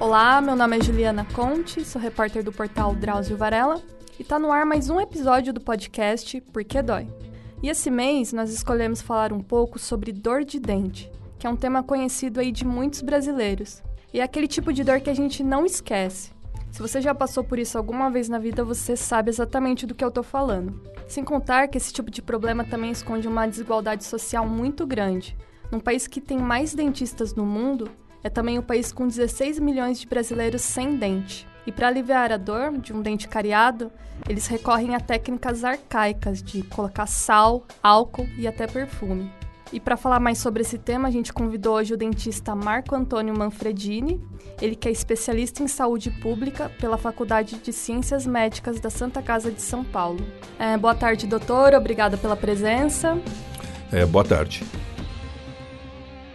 Olá, meu nome é Juliana Conte, sou repórter do portal Drauzio Varela e está no ar mais um episódio do podcast Por que Dói. E esse mês nós escolhemos falar um pouco sobre dor de dente, que é um tema conhecido aí de muitos brasileiros. E é aquele tipo de dor que a gente não esquece. Se você já passou por isso alguma vez na vida, você sabe exatamente do que eu estou falando. Sem contar que esse tipo de problema também esconde uma desigualdade social muito grande. Num país que tem mais dentistas no mundo, é também o país com 16 milhões de brasileiros sem dente. E para aliviar a dor de um dente cariado, eles recorrem a técnicas arcaicas de colocar sal, álcool e até perfume. E para falar mais sobre esse tema, a gente convidou hoje o dentista Marco Antônio Manfredini, ele que é especialista em saúde pública pela Faculdade de Ciências Médicas da Santa Casa de São Paulo. É, boa tarde, doutor. Obrigada pela presença. É, boa tarde.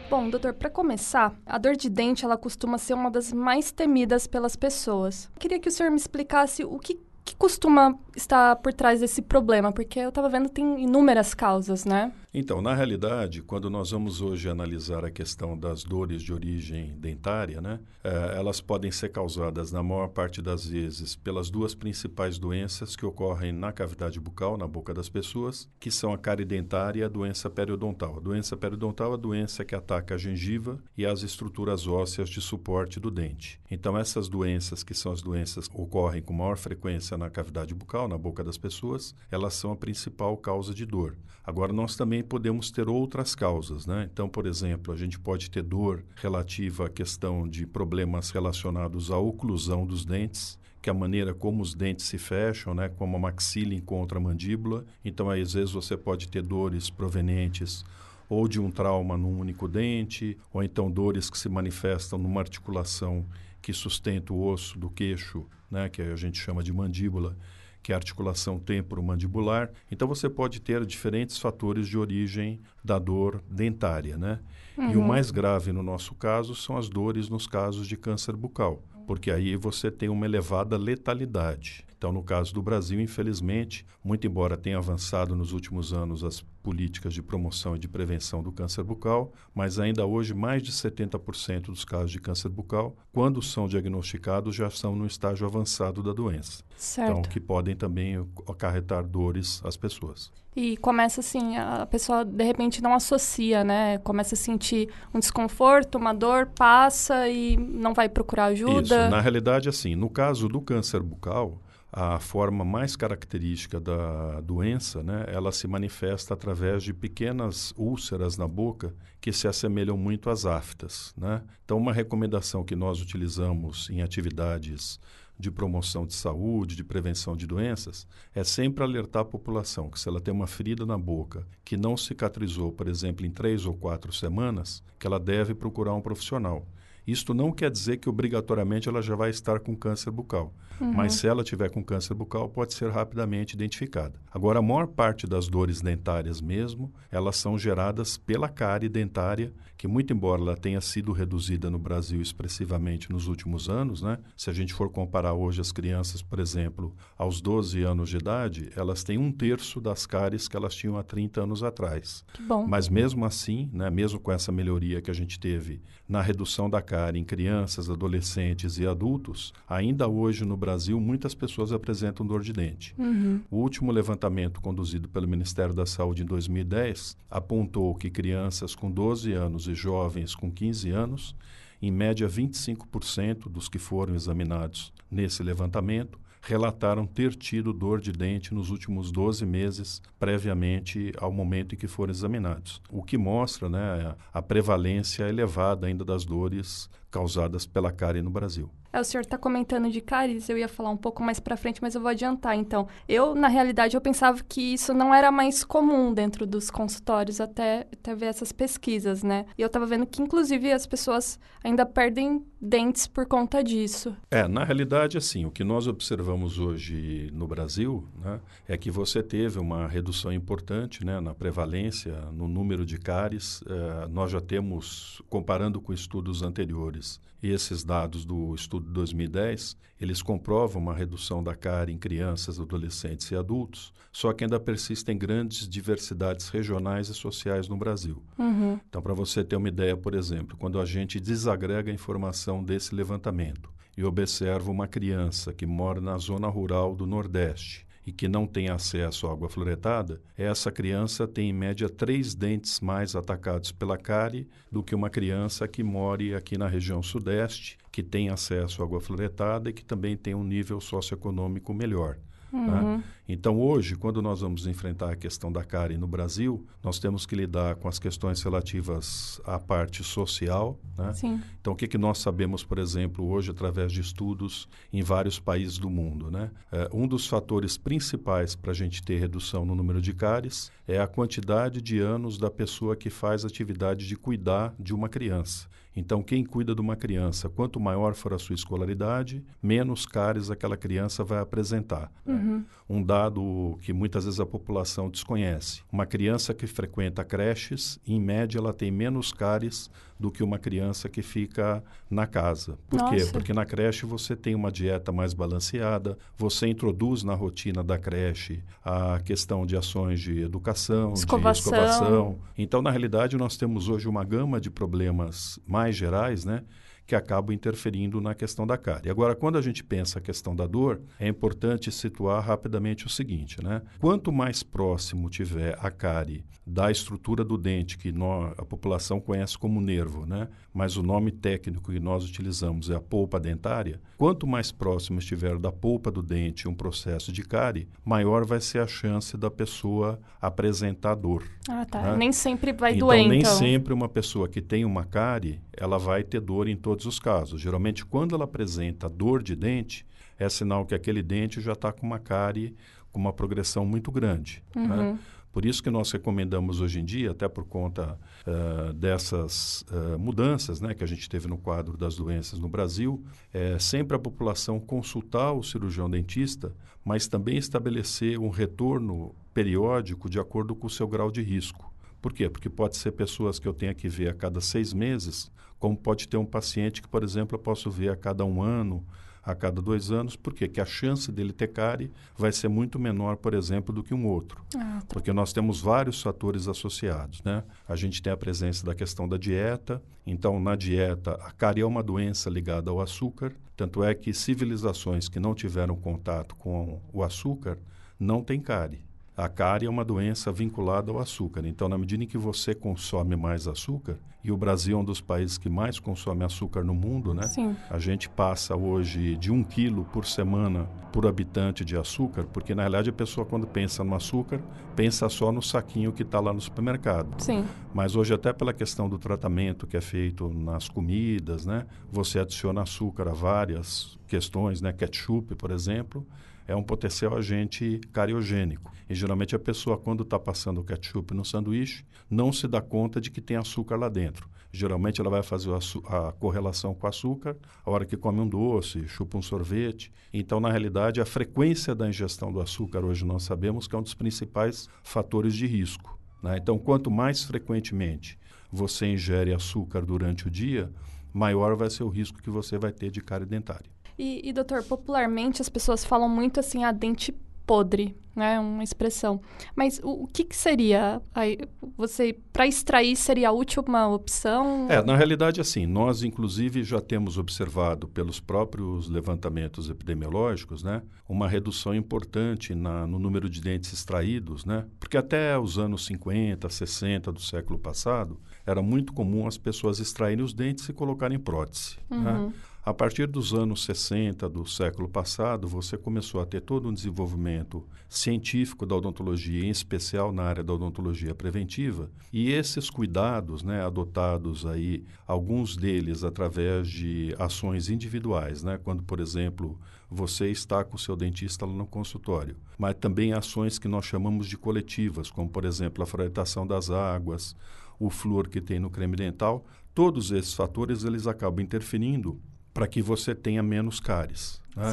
Bom, doutor, para começar, a dor de dente ela costuma ser uma das mais temidas pelas pessoas. Queria que o senhor me explicasse o que, que costuma estar por trás desse problema, porque eu estava vendo que tem inúmeras causas, né? Então, na realidade, quando nós vamos hoje analisar a questão das dores de origem dentária, né, eh, elas podem ser causadas, na maior parte das vezes, pelas duas principais doenças que ocorrem na cavidade bucal, na boca das pessoas, que são a cárie dentária e a doença periodontal. A doença periodontal é a doença que ataca a gengiva e as estruturas ósseas de suporte do dente. Então, essas doenças, que são as doenças que ocorrem com maior frequência na cavidade bucal, na boca das pessoas, elas são a principal causa de dor. Agora, nós também podemos ter outras causas, né? Então, por exemplo, a gente pode ter dor relativa à questão de problemas relacionados à oclusão dos dentes, que é a maneira como os dentes se fecham, né? Como a maxila encontra a mandíbula. Então, às vezes você pode ter dores provenientes ou de um trauma num único dente, ou então dores que se manifestam numa articulação que sustenta o osso do queixo, né? Que a gente chama de mandíbula que a articulação temporomandibular. Então, você pode ter diferentes fatores de origem da dor dentária, né? Uhum. E o uhum. mais grave no nosso caso são as dores nos casos de câncer bucal, porque aí você tem uma elevada letalidade. Então, no caso do Brasil, infelizmente, muito embora tenha avançado nos últimos anos as políticas de promoção e de prevenção do câncer bucal, mas ainda hoje mais de 70% dos casos de câncer bucal, quando são diagnosticados, já são no estágio avançado da doença. Certo. Então, que podem também acarretar dores às pessoas. E começa assim, a pessoa de repente não associa, né? Começa a sentir um desconforto, uma dor, passa e não vai procurar ajuda. Isso, na realidade, assim, no caso do câncer bucal, a forma mais característica da doença, né, ela se manifesta através de pequenas úlceras na boca que se assemelham muito às aftas. Né? Então, uma recomendação que nós utilizamos em atividades de promoção de saúde, de prevenção de doenças, é sempre alertar a população que se ela tem uma ferida na boca que não cicatrizou, por exemplo, em três ou quatro semanas, que ela deve procurar um profissional. Isto não quer dizer que obrigatoriamente ela já vai estar com câncer bucal, uhum. mas se ela tiver com câncer bucal, pode ser rapidamente identificada. Agora, a maior parte das dores dentárias mesmo, elas são geradas pela cárie dentária, que muito embora ela tenha sido reduzida no Brasil expressivamente nos últimos anos, né? Se a gente for comparar hoje as crianças, por exemplo, aos 12 anos de idade, elas têm um terço das cáries que elas tinham há 30 anos atrás. Que bom. Mas mesmo assim, né, mesmo com essa melhoria que a gente teve na redução da cárie, em crianças, adolescentes e adultos, ainda hoje no Brasil muitas pessoas apresentam dor de dente. Uhum. O último levantamento conduzido pelo Ministério da Saúde em 2010 apontou que crianças com 12 anos e jovens com 15 anos, em média 25% dos que foram examinados nesse levantamento, relataram ter tido dor de dente nos últimos 12 meses, previamente ao momento em que foram examinados. O que mostra né, a prevalência elevada ainda das dores causadas pela cárie no Brasil. É, o senhor está comentando de cáries, eu ia falar um pouco mais para frente, mas eu vou adiantar. Então, eu, na realidade, eu pensava que isso não era mais comum dentro dos consultórios até, até ver essas pesquisas, né? E eu estava vendo que, inclusive, as pessoas ainda perdem dentes por conta disso. É, na realidade, assim, o que nós observamos hoje no Brasil né, é que você teve uma redução importante né, na prevalência, no número de cáries. Eh, nós já temos, comparando com estudos anteriores, e esses dados do estudo de 2010, eles comprovam uma redução da cárie em crianças, adolescentes e adultos, só que ainda persistem grandes diversidades regionais e sociais no Brasil. Uhum. Então, para você ter uma ideia, por exemplo, quando a gente desagrega a informação desse levantamento, e observa uma criança que mora na zona rural do Nordeste e que não tem acesso à água fluoretada, essa criança tem em média três dentes mais atacados pela cárie do que uma criança que more aqui na região Sudeste, que tem acesso à água fluoretada e que também tem um nível socioeconômico melhor. Uhum. Né? Então, hoje, quando nós vamos enfrentar a questão da cárie no Brasil, nós temos que lidar com as questões relativas à parte social. Né? Então, o que, que nós sabemos, por exemplo, hoje, através de estudos em vários países do mundo? Né? É, um dos fatores principais para a gente ter redução no número de cáries é a quantidade de anos da pessoa que faz atividade de cuidar de uma criança. Então, quem cuida de uma criança, quanto maior for a sua escolaridade, menos cáries aquela criança vai apresentar. Uhum. Um dado que muitas vezes a população desconhece. Uma criança que frequenta creches, em média, ela tem menos cáries do que uma criança que fica na casa. Por Nossa. quê? Porque na creche você tem uma dieta mais balanceada, você introduz na rotina da creche a questão de ações de educação, escovação. de escovação. Então, na realidade, nós temos hoje uma gama de problemas mais gerais, né? Que acabam interferindo na questão da cárie. Agora, quando a gente pensa a questão da dor, é importante situar rapidamente o seguinte, né? Quanto mais próximo tiver a cárie da estrutura do dente, que nós, a população conhece como nervo, né? Mas o nome técnico que nós utilizamos é a polpa dentária. Quanto mais próximo estiver da polpa do dente um processo de cárie, maior vai ser a chance da pessoa apresentar dor. Ah, tá. Né? Nem sempre vai então, doer, nem então. Nem sempre uma pessoa que tem uma cárie, ela vai ter dor em todo todos os casos. Geralmente, quando ela apresenta dor de dente, é sinal que aquele dente já está com uma cárie com uma progressão muito grande. Né? Uhum. Né? Por isso que nós recomendamos hoje em dia, até por conta uh, dessas uh, mudanças né, que a gente teve no quadro das doenças no Brasil, é sempre a população consultar o cirurgião dentista, mas também estabelecer um retorno periódico de acordo com o seu grau de risco. Por quê? Porque pode ser pessoas que eu tenha que ver a cada seis meses, como pode ter um paciente que, por exemplo, eu posso ver a cada um ano, a cada dois anos, por quê? Porque a chance dele ter cárie vai ser muito menor, por exemplo, do que um outro. Ah, tá. Porque nós temos vários fatores associados, né? A gente tem a presença da questão da dieta, então na dieta a cárie é uma doença ligada ao açúcar, tanto é que civilizações que não tiveram contato com o açúcar não têm cárie. A cárie é uma doença vinculada ao açúcar. Então, na medida em que você consome mais açúcar, e o Brasil é um dos países que mais consome açúcar no mundo, né? Sim. A gente passa hoje de um quilo por semana por habitante de açúcar, porque na realidade a pessoa quando pensa no açúcar, pensa só no saquinho que está lá no supermercado. Sim. Mas hoje até pela questão do tratamento que é feito nas comidas, né? Você adiciona açúcar a várias questões, né? Ketchup, por exemplo é um potencial agente cariogênico. E geralmente a pessoa, quando está passando o ketchup no sanduíche, não se dá conta de que tem açúcar lá dentro. Geralmente ela vai fazer a, correlação com o açúcar a hora que come um doce, chupa um sorvete. Então, na realidade, a frequência da ingestão do açúcar hoje nós sabemos que é um dos principais fatores de risco. Né? Então, quanto mais frequentemente você ingere açúcar durante o dia, maior vai ser o risco que você vai ter de cárie dentária. E, e, doutor, popularmente as pessoas falam muito assim, a dente podre, né? Uma expressão. Mas o, o que, que, seria? Aí, você, para extrair, seria a última opção? É, na realidade, assim, nós inclusive já temos observado pelos próprios levantamentos epidemiológicos, né? Uma redução importante na, no número de dentes extraídos, né? Porque até os anos 50, 60 do século passado, era muito comum as pessoas extraírem os dentes e colocarem prótese, né? uhum. né? A partir dos anos 60 do século passado, você começou a ter todo um desenvolvimento científico da odontologia, em especial na área da odontologia preventiva, e esses cuidados, né, adotados aí, alguns deles através de ações individuais, né, quando, por exemplo, você está com o seu dentista lá no consultório, mas também ações que nós chamamos de coletivas, como, por exemplo, a fluoridação das águas, o flúor que tem no creme dental, todos esses fatores eles acabam interferindo para que você tenha menos cáries. Né?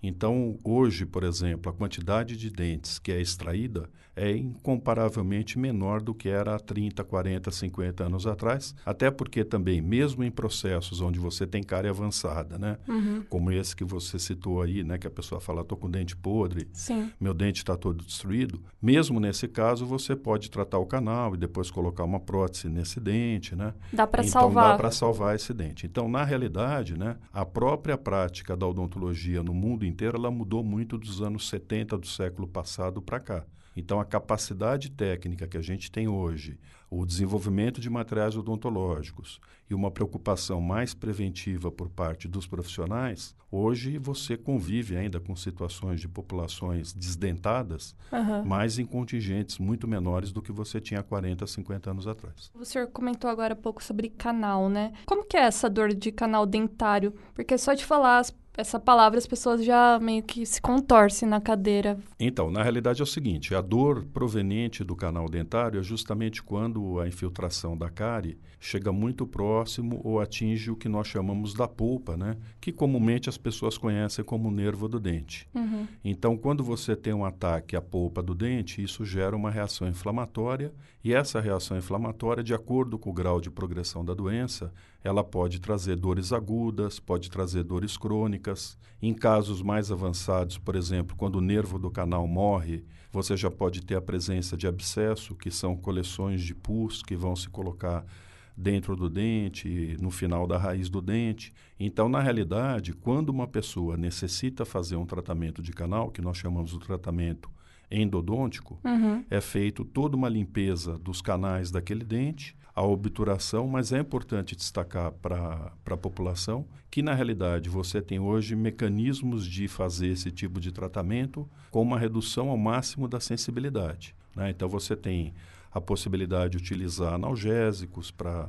Então, hoje, por exemplo, a quantidade de dentes que é extraída é incomparavelmente menor do que era há 30, 40, 50 anos atrás, até porque também, mesmo em processos onde você tem cárie avançada, né? Uhum. Como esse que você citou aí, né? Que a pessoa fala, estou com dente podre, Sim. meu dente está todo destruído. Mesmo nesse caso, você pode tratar o canal e depois colocar uma prótese nesse dente, né? Dá para então, salvar. dá para salvar esse dente. Então, na realidade, né? A própria prática da odontologia no mundo inteiro, ela mudou muito dos anos 70 do século passado para cá. Então, a capacidade técnica que a gente tem hoje, o desenvolvimento de materiais odontológicos e uma preocupação mais preventiva por parte dos profissionais, hoje você convive ainda com situações de populações desdentadas, uhum. mas em contingentes muito menores do que você tinha 40, 50 anos atrás. O senhor comentou agora um pouco sobre canal, né? Como que é essa dor de canal dentário? Porque só de falar as essa palavra as pessoas já meio que se contorcem na cadeira. Então, na realidade é o seguinte: a dor proveniente do canal dentário é justamente quando a infiltração da cárie chega muito próximo ou atinge o que nós chamamos da polpa, né? Que comumente as pessoas conhecem como nervo do dente. Uhum. Então, quando você tem um ataque à polpa do dente, isso gera uma reação inflamatória e essa reação inflamatória, de acordo com o grau de progressão da doença, ela pode trazer dores agudas, pode trazer dores crônicas. Em casos mais avançados, por exemplo, quando o nervo do canal morre, você já pode ter a presença de abscesso, que são coleções de pus que vão se colocar dentro do dente, no final da raiz do dente. Então, na realidade, quando uma pessoa necessita fazer um tratamento de canal, que nós chamamos de tratamento endodôntico, uhum. é feito toda uma limpeza dos canais daquele dente, a obturação, mas é importante destacar para a população que, na realidade, você tem hoje mecanismos de fazer esse tipo de tratamento com uma redução ao máximo da sensibilidade. Né? Então, você tem a possibilidade de utilizar analgésicos para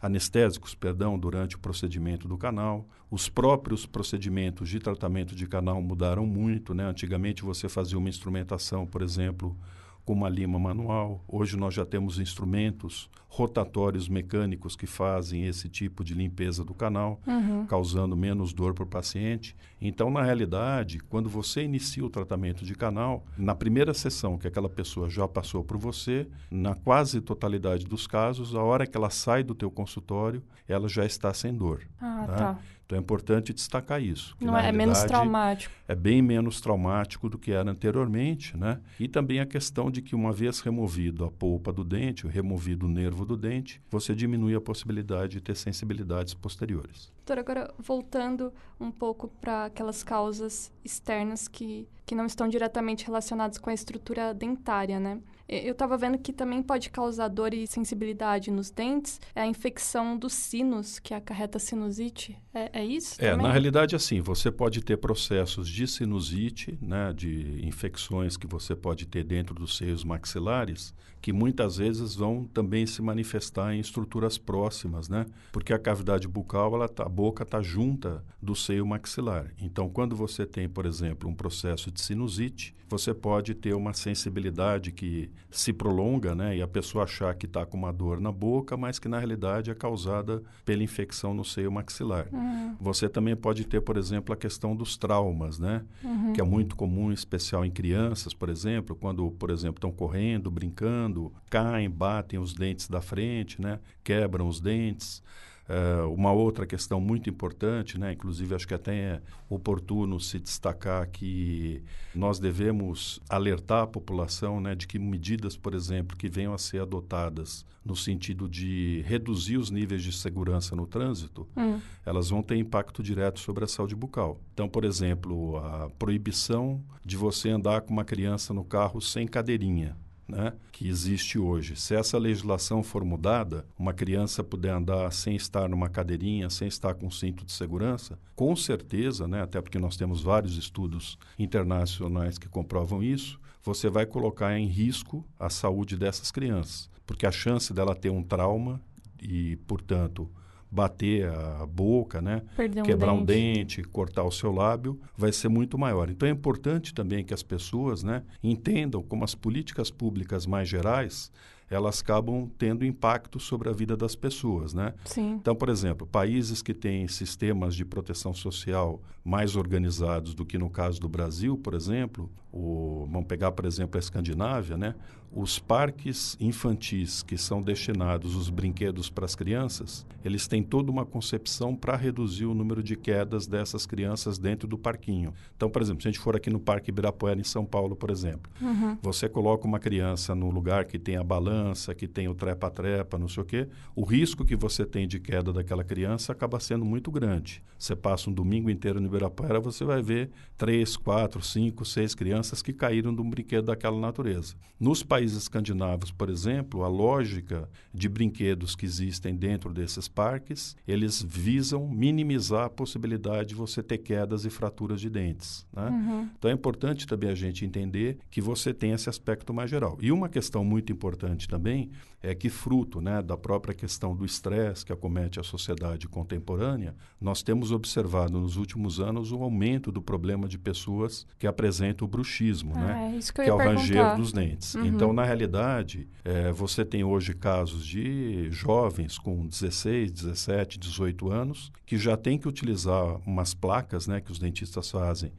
anestésicos, perdão, durante o procedimento do canal. Os próprios procedimentos de tratamento de canal mudaram muito, né? Antigamente você fazia uma instrumentação, por exemplo, com uma lima manual. Hoje nós já temos instrumentos rotatórios mecânicos que fazem esse tipo de limpeza do canal, uhum. causando menos dor para o paciente. Então, na realidade, quando você inicia o tratamento de canal, na primeira sessão que aquela pessoa já passou por você, na quase totalidade dos casos, a hora que ela sai do teu consultório, ela já está sem dor. Ah, né? tá. Então é importante destacar isso. Não é menos traumático. É bem menos traumático do que era anteriormente, né? E também a questão de que uma vez removido a polpa do dente, removido o nervo do dente, você diminui a possibilidade de ter sensibilidades posteriores. Doutor, agora voltando um pouco para aquelas causas externas que, que não estão diretamente relacionadas com a estrutura dentária, né? Eu estava vendo que também pode causar dor e sensibilidade nos dentes é a infecção dos sinos, que acarreta sinusite. É, é isso? É, também? na realidade, assim, você pode ter processos de sinusite, né, de infecções que você pode ter dentro dos seios maxilares, que muitas vezes vão também se manifestar em estruturas próximas, né? Porque a cavidade bucal, ela tá, a boca está junta do seio maxilar. Então, quando você tem, por exemplo, um processo de sinusite, você pode ter uma sensibilidade que se prolonga, né? E a pessoa achar que está com uma dor na boca, mas que na realidade é causada pela infecção no seio maxilar. Uhum. Você também pode ter, por exemplo, a questão dos traumas, né? Uhum. Que é muito comum, em especial em crianças, por exemplo, quando, por exemplo, estão correndo, brincando, caem, batem os dentes da frente, né? Quebram os dentes. Uh, uma outra questão muito importante, né, inclusive acho que até é oportuno se destacar que nós devemos alertar a população né, de que medidas, por exemplo, que venham a ser adotadas no sentido de reduzir os níveis de segurança no trânsito, hum. elas vão ter impacto direto sobre a saúde bucal. Então, por exemplo, a proibição de você andar com uma criança no carro sem cadeirinha né, que existe hoje. Se essa legislação for mudada, uma criança puder andar sem estar numa cadeirinha, sem estar com cinto de segurança, com certeza, né, até porque nós temos vários estudos internacionais que comprovam isso, você vai colocar em risco a saúde dessas crianças, porque a chance dela ter um trauma e, portanto, bater a boca, né? Um quebrar dente. um dente, cortar o seu lábio, vai ser muito maior. Então é importante também que as pessoas né, entendam como as políticas públicas mais gerais elas acabam tendo impacto sobre a vida das pessoas, né? Sim. Então, por exemplo, países que têm sistemas de proteção social mais organizados do que no caso do Brasil, por exemplo, o, vamos pegar, por exemplo, a Escandinávia, né? Os parques infantis que são destinados os brinquedos para as crianças, eles têm toda uma concepção para reduzir o número de quedas dessas crianças dentro do parquinho. Então, por exemplo, se a gente for aqui no Parque Ibirapuera, em São Paulo, por exemplo, Uhum. você coloca uma criança no lugar que tem a balança, que tem o trepa-trepa, não sei o quê, o risco que você tem de queda daquela criança acaba sendo muito grande. Você passa um domingo inteiro no Ibirapuera, você vai ver três, quatro, cinco, seis crianças que caíram de um brinquedo daquela natureza. Nos países escandinavos, por exemplo, a lógica de brinquedos que existem dentro desses parques, eles visam minimizar a possibilidade de você ter quedas e fraturas de dentes. Né? Uhum. Então é importante também a gente entender que você tem esse aspecto mais geral. E uma questão muito importante também é que, fruto né, da própria questão do estresse que acomete a sociedade contemporânea, nós temos observado nos últimos anos o aumento do problema de pessoas que apresentam o bruxismo, Ah, né? é isso que eu que é o ranger dos dentes. Uhum. Então, na realidade, eh, você tem hoje casos de jovens com 16, 17, 18 anos que já têm que utilizar umas placas né, que os dentistas fazem,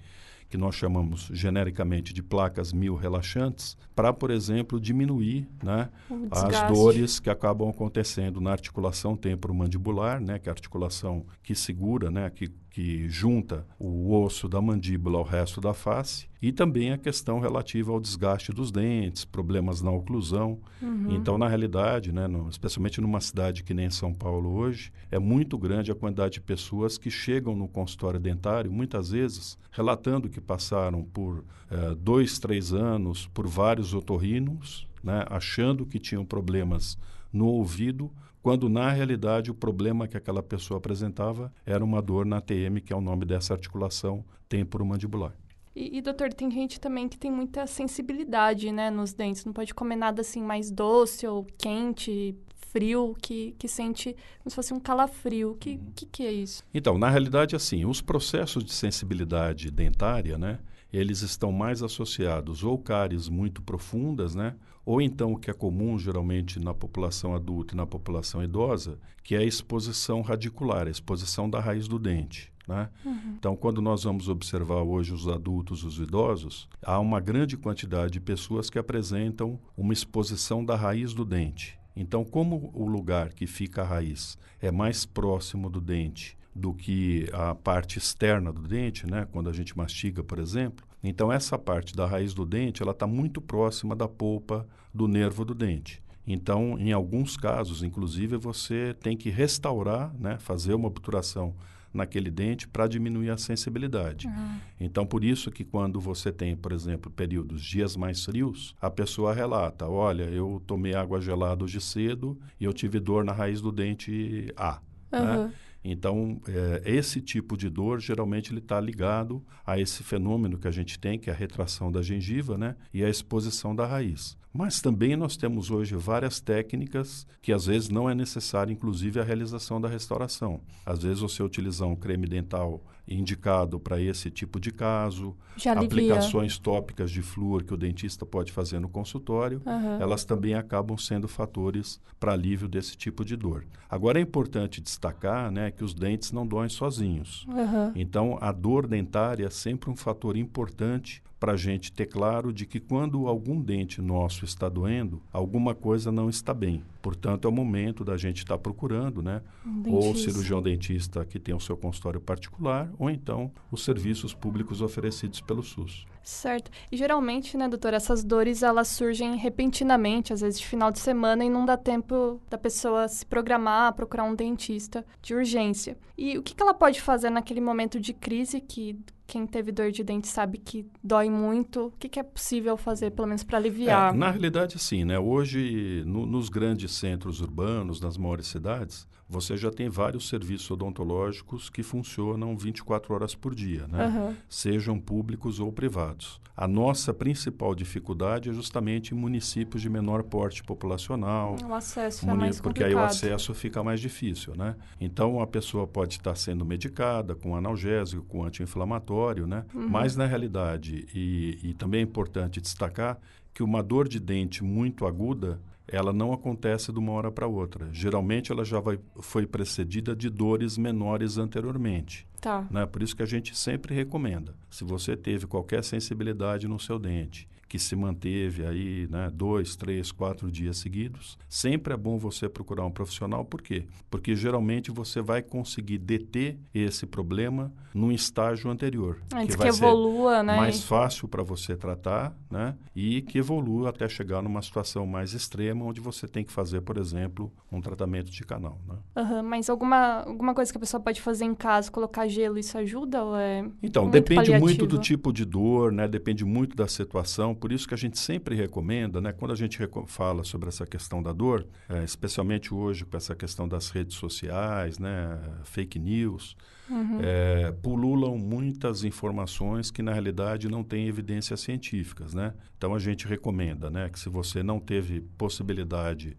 que nós chamamos genericamente de placas mil relaxantes, para, por exemplo, diminuir né, as dores que acabam acontecendo na articulação temporomandibular, né, que é a articulação que segura, né, que, que junta o osso da mandíbula ao resto da face, e também a questão relativa ao desgaste dos dentes, problemas na oclusão. Uhum. Então, na realidade, né, no- especialmente numa cidade que nem São Paulo hoje, é muito grande a quantidade de pessoas que chegam no consultório dentário, muitas vezes, relatando que passaram por eh, dois, três anos por vários otorrinos, né, achando que tinham problemas no ouvido, quando na realidade o problema que aquela pessoa apresentava era uma dor na TM, que é o nome dessa articulação temporomandibular. E, e, doutor, tem gente também que tem muita sensibilidade, né, nos dentes. Não pode comer nada assim mais doce ou quente, frio, que, que sente como se fosse um calafrio. O que, que, que é isso? Então, na realidade, assim, os processos de sensibilidade dentária, né, eles estão mais associados ou cáries muito profundas, né, ou então o que é comum geralmente na população adulta e na população idosa, que é a exposição radicular, a exposição da raiz do dente. Né? Então, quando nós vamos observar hoje os adultos, os idosos, há uma grande quantidade de pessoas que apresentam uma exposição da raiz do dente. Então, como o lugar que fica a raiz é mais próximo do dente do que a parte externa do dente, né? quando a gente mastiga, por exemplo, então essa parte da raiz do dente ela está muito próxima da polpa do nervo do dente. Então, em alguns casos, inclusive, você tem que restaurar, né? fazer uma obturação naquele dente para diminuir a sensibilidade. Uhum. Então, por isso que quando você tem, por exemplo, períodos, dias mais frios, a pessoa relata, olha, eu tomei água gelada hoje cedo e eu tive dor na raiz do dente A. né? Então, é, esse tipo de dor, geralmente, ele está ligado a esse fenômeno que a gente tem, que é a retração da gengiva, né? E a exposição da raiz. Mas também nós temos hoje várias técnicas que, às vezes, não é necessário, inclusive, a realização da restauração. Às vezes, você utilizar um creme dental indicado para esse tipo de caso, Já alivia. aplicações tópicas de flúor que o dentista pode fazer no consultório, Aham. elas também acabam sendo fatores para alívio desse tipo de dor. Agora é importante destacar né, que os dentes não doem sozinhos. Aham. Então, a dor dentária é sempre um fator importante para a gente ter claro de que quando algum dente nosso está doendo, alguma coisa não está bem. Portanto, é o momento da gente estar procurando, né? Um Ou o cirurgião dentista que tem o seu consultório particular, ou então os serviços públicos oferecidos pelo SUS. Certo. E geralmente, né, doutora, essas dores elas surgem repentinamente, às vezes de final de semana, e não dá tempo da pessoa se programar, procurar um dentista de urgência. E o que, que ela pode fazer naquele momento de crise que quem teve dor de dente sabe que dói muito? O que, que é possível fazer, pelo menos, para aliviar? É, na realidade, sim, né? Hoje, no- nos grandes centros urbanos, nas maiores cidades, você já tem vários serviços odontológicos que funcionam 24 horas por dia, né? Aham. Sejam públicos ou privados. A nossa principal dificuldade é justamente em municípios de menor porte populacional, O acesso é mais porque aí o complicado. acesso fica mais difícil, né? Então a pessoa pode estar sendo medicada com analgésico, com anti-inflamatório, né? Uhum. Mas na realidade, e, e também é importante destacar que uma dor de dente muito aguda, ela não acontece de uma hora para outra. Geralmente ela já vai, foi precedida de dores menores anteriormente. Tá. Né? Por isso que a gente sempre recomenda. Se você teve qualquer sensibilidade no seu dente, que se manteve aí né, dois, três, quatro dias seguidos, sempre é bom você procurar um profissional. Por quê? Porque geralmente você vai conseguir deter esse problema num estágio anterior. Antes que, que, evolua, né? mais fácil para você tratar, né? E que evolua até chegar numa situação mais extrema, onde você tem que fazer, por exemplo, um tratamento de canal. Né? Uhum, mas alguma, alguma coisa que a pessoa pode fazer em casa, colocar gelo, isso ajuda? Ou é Então, muito depende muito paliativo? do tipo de dor, né? Depende muito da situação. Por isso que a gente sempre recomenda, né? Quando a gente fala sobre essa questão da dor, eh, especialmente hoje com essa questão das redes sociais, né? Fake news, Uhum. eh, pululam muitas informações que na realidade não têm evidências científicas, né? Então a gente recomenda, né? Que se você não teve possibilidade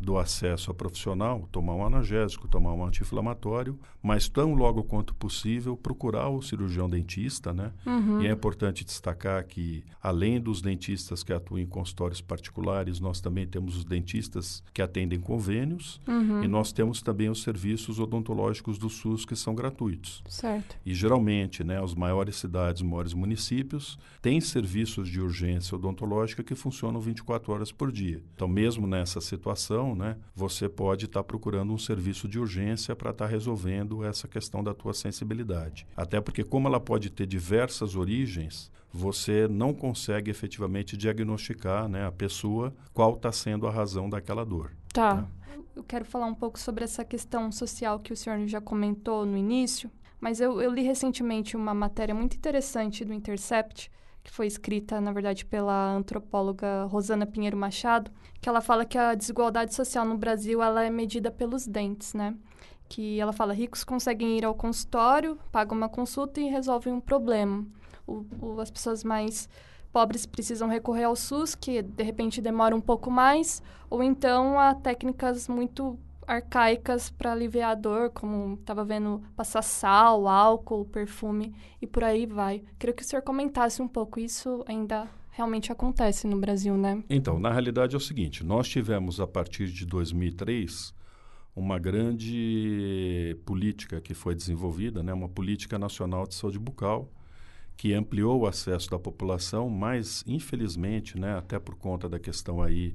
do acesso a profissional, tomar um analgésico, tomar um anti-inflamatório, mas tão logo quanto possível procurar o cirurgião dentista, né? Uhum. E é importante destacar que, além dos dentistas que atuam em consultórios particulares, nós também temos os dentistas que atendem convênios Uhum. e nós temos também os serviços odontológicos do SUS que são gratuitos. Certo. E geralmente, né, as maiores cidades, os maiores municípios têm serviços de urgência odontológica que funcionam 24 horas por dia. Então, mesmo nessa situação, né, você pode estar procurando um serviço de urgência para estar resolvendo essa questão da tua sensibilidade. Até porque, como ela pode ter diversas origens, você não consegue efetivamente diagnosticar né, a pessoa qual está sendo a razão daquela dor. Tá. Eu quero falar um pouco sobre essa questão social que o senhor já comentou no início, mas eu, eu li recentemente uma matéria muito interessante do Intercept, que foi escrita, na verdade, pela antropóloga Rosana Pinheiro Machado, que ela fala que a desigualdade social no Brasil ela é medida pelos dentes, né? Que ela fala, ricos conseguem ir ao consultório, pagam uma consulta e resolvem um problema. O, o- as pessoas mais pobres precisam recorrer ao SUS, que de repente demora um pouco mais, ou então a técnicas muito arcaicas para aliviar a dor, como estava vendo passar sal, álcool, perfume e por aí vai. Queria que o senhor comentasse um pouco isso ainda realmente acontece no Brasil, né? Então, na realidade é o seguinte: nós tivemos a partir de 2003 uma grande política que foi desenvolvida, né, uma política nacional de saúde bucal que ampliou o acesso da população, mas infelizmente, né, até por conta da questão aí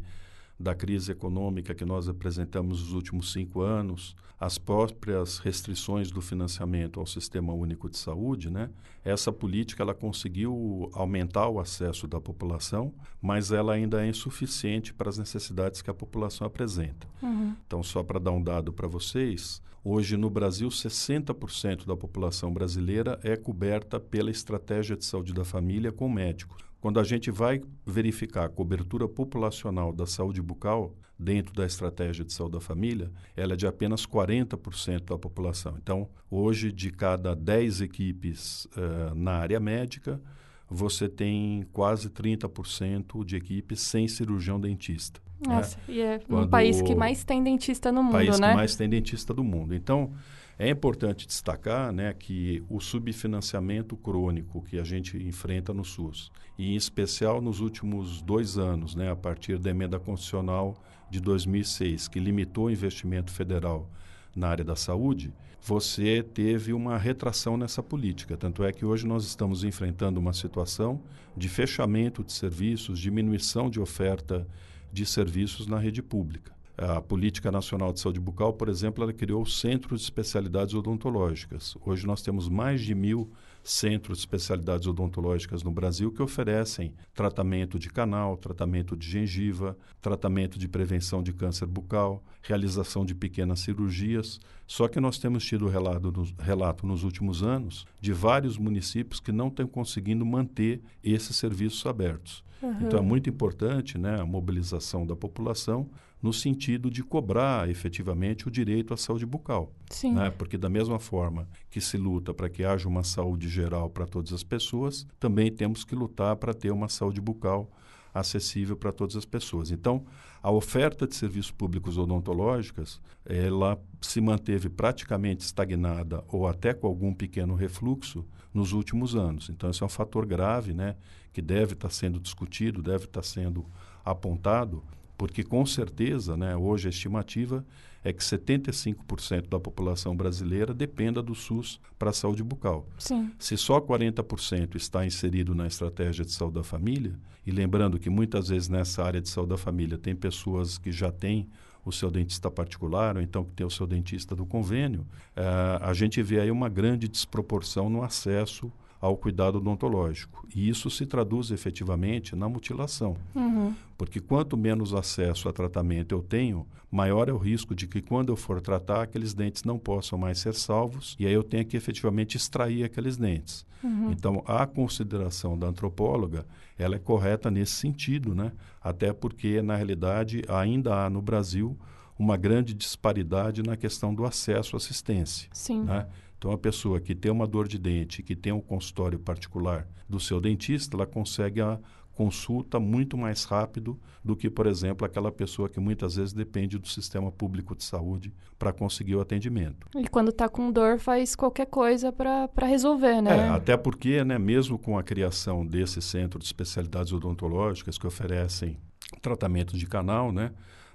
da crise econômica que nós apresentamos nos últimos cinco anos, as próprias restrições do financiamento ao Sistema Único de Saúde, né? Essa política ela conseguiu aumentar o acesso da população, mas ela ainda é insuficiente para as necessidades que a população apresenta. Uhum. Então, só para dar um dado para vocês, hoje no Brasil 60% da população brasileira é coberta pela estratégia de saúde da família com médicos. Quando a gente vai verificar a cobertura populacional da saúde bucal dentro da estratégia de saúde da família, ela é de apenas 40% da população. Então, hoje, de cada 10 equipes eh, na área médica, você tem quase 30% de equipes sem cirurgião dentista. né? Nossa, e é um Quando país que mais tem dentista no mundo, país né? que mais tem dentista do mundo. Então, é importante destacar né, que o subfinanciamento crônico que a gente enfrenta no SUS, e em especial nos últimos dois anos, né, a partir da emenda constitucional de 2006, que limitou o investimento federal na área da saúde, você teve uma retração nessa política. Tanto é que hoje nós estamos enfrentando uma situação de fechamento de serviços, diminuição de oferta de serviços na rede pública. A Política Nacional de Saúde Bucal, por exemplo, ela criou centros de especialidades odontológicas. Hoje nós temos mais de mil centros de especialidades odontológicas no Brasil que oferecem tratamento de canal, tratamento de gengiva, tratamento de prevenção de câncer bucal, realização de pequenas cirurgias. Só que nós temos tido relato nos, relato nos últimos anos de vários municípios que não estão conseguindo manter esses serviços abertos. Uhum. Então é muito importante né, a mobilização da população no sentido de cobrar efetivamente o direito à saúde bucal. Sim. Né? Porque, da mesma forma que se luta para que haja uma saúde geral para todas as pessoas, também temos que lutar para ter uma saúde bucal acessível para todas as pessoas. Então, a oferta de serviços públicos odontológicos, ela se manteve praticamente estagnada ou até com algum pequeno refluxo nos últimos anos. Então, esse é um fator grave, né, que deve estar sendo discutido, deve estar sendo apontado Porque, com certeza, né, hoje a estimativa é que 75% da população brasileira dependa do SUS para a saúde bucal. Sim. Se só 40% está inserido na estratégia de saúde da família, e lembrando que muitas vezes nessa área de saúde da família tem pessoas que já têm o seu dentista particular, ou então que tem o seu dentista do convênio, uh, a gente vê aí uma grande desproporção no acesso ao cuidado odontológico. E isso se traduz efetivamente na mutilação. Uhum. Porque quanto menos acesso a tratamento eu tenho, maior é o risco de que quando eu for tratar, aqueles dentes não possam mais ser salvos e aí eu tenho que efetivamente extrair aqueles dentes. Uhum. Então, a consideração da antropóloga, ela é correta nesse sentido, né? Até porque, na realidade, ainda há no Brasil uma grande disparidade na questão do acesso à assistência. Sim. Né? Então, a pessoa que tem uma dor de dente, que tem um consultório particular do seu dentista, ela consegue a consulta muito mais rápido do que, por exemplo, aquela pessoa que muitas vezes depende do sistema público de saúde para conseguir o atendimento. E quando está com dor, faz qualquer coisa para resolver, né? É, até porque, né, mesmo com a criação desse centro de especialidades odontológicas que oferecem tratamento de canal, né,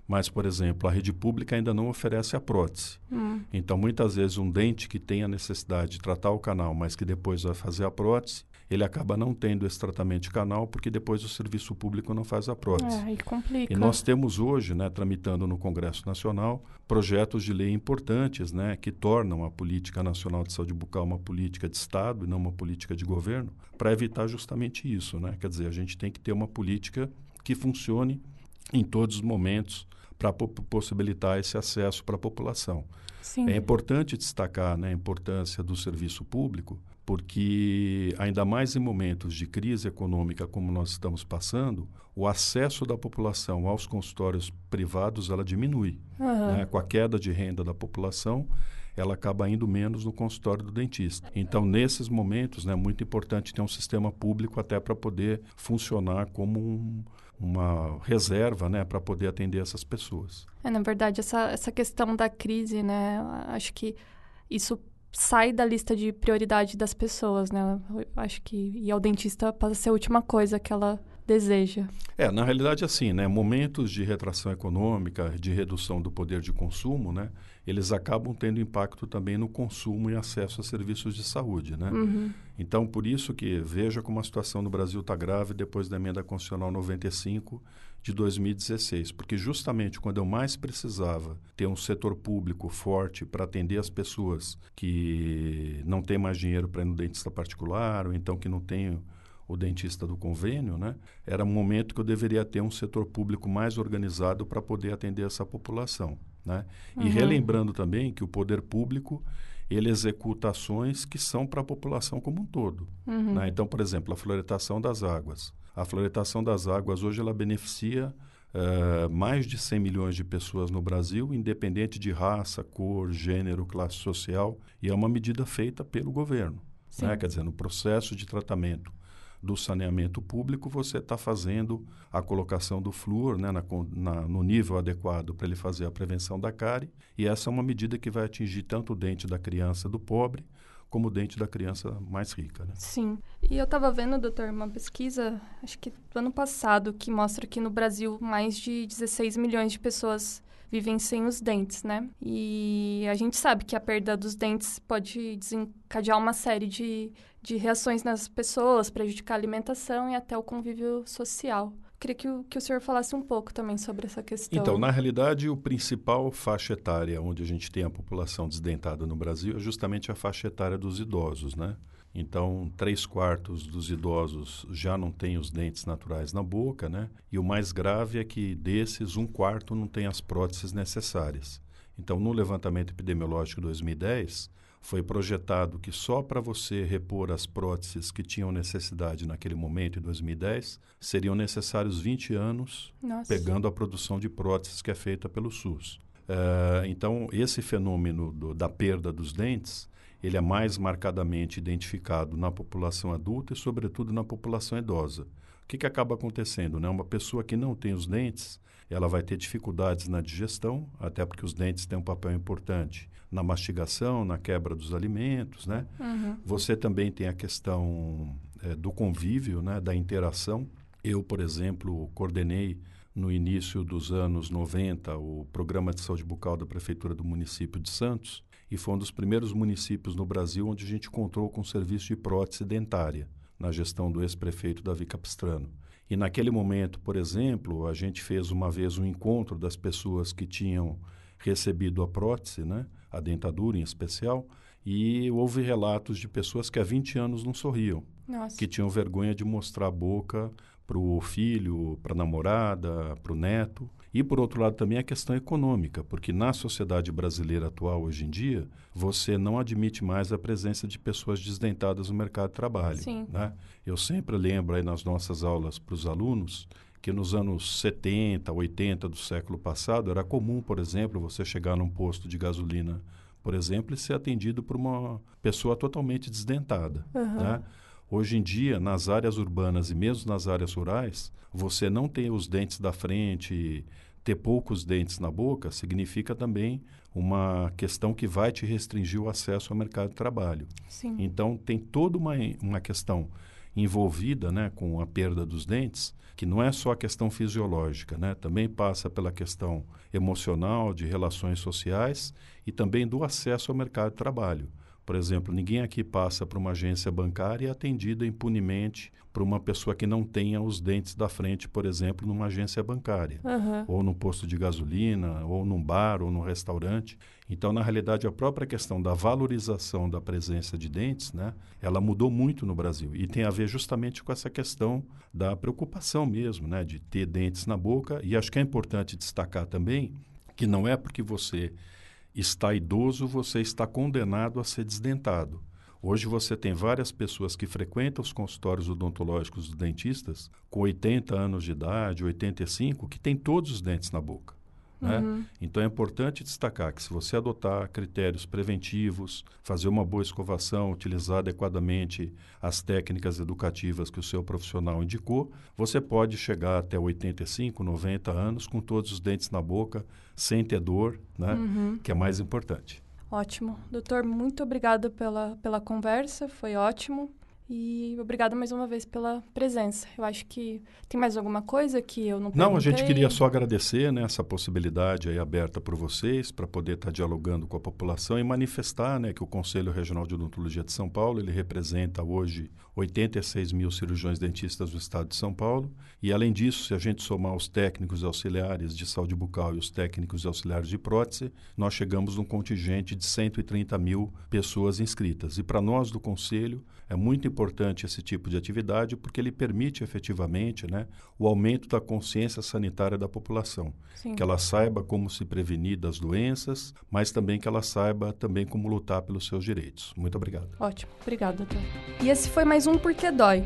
mas, por exemplo, a rede pública ainda não oferece a prótese. Hum. Então, muitas vezes, um dente que tem a necessidade de tratar o canal, mas que depois vai fazer a prótese, ele acaba não tendo esse tratamento de canal porque depois o serviço público não faz a prótese. É, e complica. E nós temos hoje, né, tramitando no Congresso Nacional, projetos de lei importantes né, que tornam a Política Nacional de Saúde Bucal uma política de Estado e não uma política de governo, para evitar justamente isso. Né? Quer dizer, a gente tem que ter uma política que funcione em todos os momentos para possibilitar esse acesso para a população. Sim. É importante destacar né, a importância do serviço público, porque, ainda mais em momentos de crise econômica como nós estamos passando, o acesso da população aos consultórios privados ela diminui. Uhum. Né? Com a queda de renda da população, ela acaba indo menos no consultório do dentista. Então, nesses momentos, é né, muito importante ter um sistema público até para poder funcionar como um, uma reserva né, para poder atender essas pessoas. É, na verdade, essa, essa questão da crise, né, acho que isso sai da lista de prioridade das pessoas, né? Acho que ir ao dentista passa a ser a última coisa que ela deseja. É, na realidade, assim, né? Momentos de retração econômica, de redução do poder de consumo, né? Eles acabam tendo impacto também no consumo e acesso a serviços de saúde, né? Uhum. Então, por isso que veja como a situação no Brasil está grave depois da emenda constitucional 95 de 2016, porque justamente quando eu mais precisava ter um setor público forte para atender as pessoas que não têm mais dinheiro para ir no dentista particular ou então que não têm o dentista do convênio, né? Era um momento que eu deveria ter um setor público mais organizado para poder atender essa população, né? Uhum. E relembrando também que o poder público ele executa ações que são para a população como um todo. Uhum. Né? Então, por exemplo, a floretação das águas. A floretação das águas hoje ela beneficia uh, mais de 100 milhões de pessoas no Brasil, independente de raça, cor, gênero, classe social, e é uma medida feita pelo governo. Né? Quer dizer, no processo de tratamento do saneamento público, você está fazendo a colocação do flúor né, na, na, no nível adequado para ele fazer a prevenção da cárie. E essa é uma medida que vai atingir tanto o dente da criança do pobre, como o dente da criança mais rica. Né? Sim. E eu estava vendo, doutor, uma pesquisa, acho que do ano passado, que mostra que no Brasil mais de 16 milhões de pessoas vivem sem os dentes, né? E a gente sabe que a perda dos dentes pode desencadear uma série de, de reações nas pessoas, prejudicar a alimentação e até o convívio social. Queria que o, que o senhor falasse um pouco também sobre essa questão. Então, na realidade, o principal faixa etária onde a gente tem a população desdentada no Brasil é justamente a faixa etária dos idosos, né? Então, três quartos dos idosos já não têm os dentes naturais na boca, né? E o mais grave é que desses, um quarto não tem as próteses necessárias. Então, no levantamento epidemiológico de 2010, foi projetado que só para você repor as próteses que tinham necessidade naquele momento, em 2010, seriam necessários 20 anos Nossa. pegando a produção de próteses que é feita pelo SUS. Uh, então, esse fenômeno do, da perda dos dentes ele é mais marcadamente identificado na população adulta e, sobretudo, na população idosa. O que, que acaba acontecendo? Né? Uma pessoa que não tem os dentes, ela vai ter dificuldades na digestão, até porque os dentes têm um papel importante na mastigação, na quebra dos alimentos. Né? Uhum. Você também tem a questão é, do convívio, né? da interação. Eu, por exemplo, coordenei no início dos anos 90, o programa de saúde bucal da prefeitura do município de Santos, e foi um dos primeiros municípios no Brasil onde a gente encontrou com serviço de prótese dentária, na gestão do ex-prefeito Davi Capistrano. E naquele momento, por exemplo, a gente fez uma vez um encontro das pessoas que tinham recebido a prótese, né, a dentadura em especial, e houve relatos de pessoas que há 20 anos não sorriam, Nossa. que tinham vergonha de mostrar a boca para o filho, para a namorada, para o neto. E, por outro lado, também a questão econômica, porque na sociedade brasileira atual, hoje em dia, você não admite mais a presença de pessoas desdentadas no mercado de trabalho. Né? Eu sempre lembro aí nas nossas aulas para os alunos que nos anos 70, 80 do século passado, era comum, por exemplo, você chegar num posto de gasolina, por exemplo, e ser atendido por uma pessoa totalmente desdentada. Uhum. Né? Hoje em dia, nas áreas urbanas e mesmo nas áreas rurais, você não ter os dentes da frente, ter poucos dentes na boca, significa também uma questão que vai te restringir o acesso ao mercado de trabalho. Sim. Então, tem toda uma, uma questão envolvida né, com a perda dos dentes, que não é só a questão fisiológica, né? também passa pela questão emocional, de relações sociais e também do acesso ao mercado de trabalho. Por exemplo, ninguém aqui passa por uma agência bancária e é atendida impunemente por uma pessoa que não tenha os dentes da frente, por exemplo, numa agência bancária, Uhum. ou num posto de gasolina, ou num bar, ou num restaurante. Então, na realidade, a própria questão da valorização da presença de dentes, né, ela mudou muito no Brasil e tem a ver justamente com essa questão da preocupação mesmo, né, de ter dentes na boca. E acho que é importante destacar também que não é porque você está idoso, você está condenado a ser desdentado. Hoje você tem várias pessoas que frequentam os consultórios odontológicos dos dentistas com 80 anos de idade, 85, que têm todos os dentes na boca. Né? Uhum. Então é importante destacar que se você adotar critérios preventivos, fazer uma boa escovação, utilizar adequadamente as técnicas educativas que o seu profissional indicou, você pode chegar até 85, 90 anos com todos os dentes na boca, sem ter dor, né? Uhum. que é mais importante. Ótimo. Doutor, muito obrigada pela, pela conversa, foi ótimo. E obrigada mais uma vez pela presença. Eu acho que tem mais alguma coisa que eu não Não, a gente perguntei? queria só agradecer né, essa possibilidade aí aberta por vocês para poder estar dialogando com a população e manifestar né, que o Conselho Regional de Odontologia de São Paulo ele representa hoje 86 mil cirurgiões dentistas do estado de São Paulo e além disso, se a gente somar os técnicos e auxiliares de saúde bucal e os técnicos e auxiliares de prótese, nós chegamos num contingente de 130 mil pessoas inscritas. E para nós do Conselho é muito importante esse tipo de atividade porque ele permite efetivamente né, o aumento da consciência sanitária da população. Sim. Que ela saiba como se prevenir das doenças, mas também que ela saiba também como lutar pelos seus direitos. Muito obrigado. Ótimo, obrigada, doutor. E esse foi mais um Porque Dói.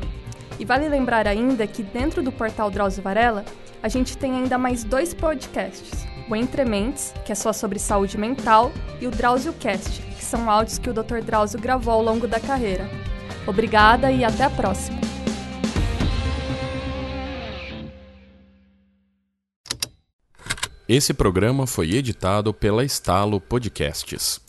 E vale lembrar ainda que dentro do portal Drauzio Varela, a gente tem ainda mais dois podcasts. O Entre Mentes, que é só sobre saúde mental, e o Drauzio Cast, que são áudios que o Dr. Drauzio gravou ao longo da carreira. Obrigada e até a próxima. Esse programa foi editado pela Estalo Podcasts.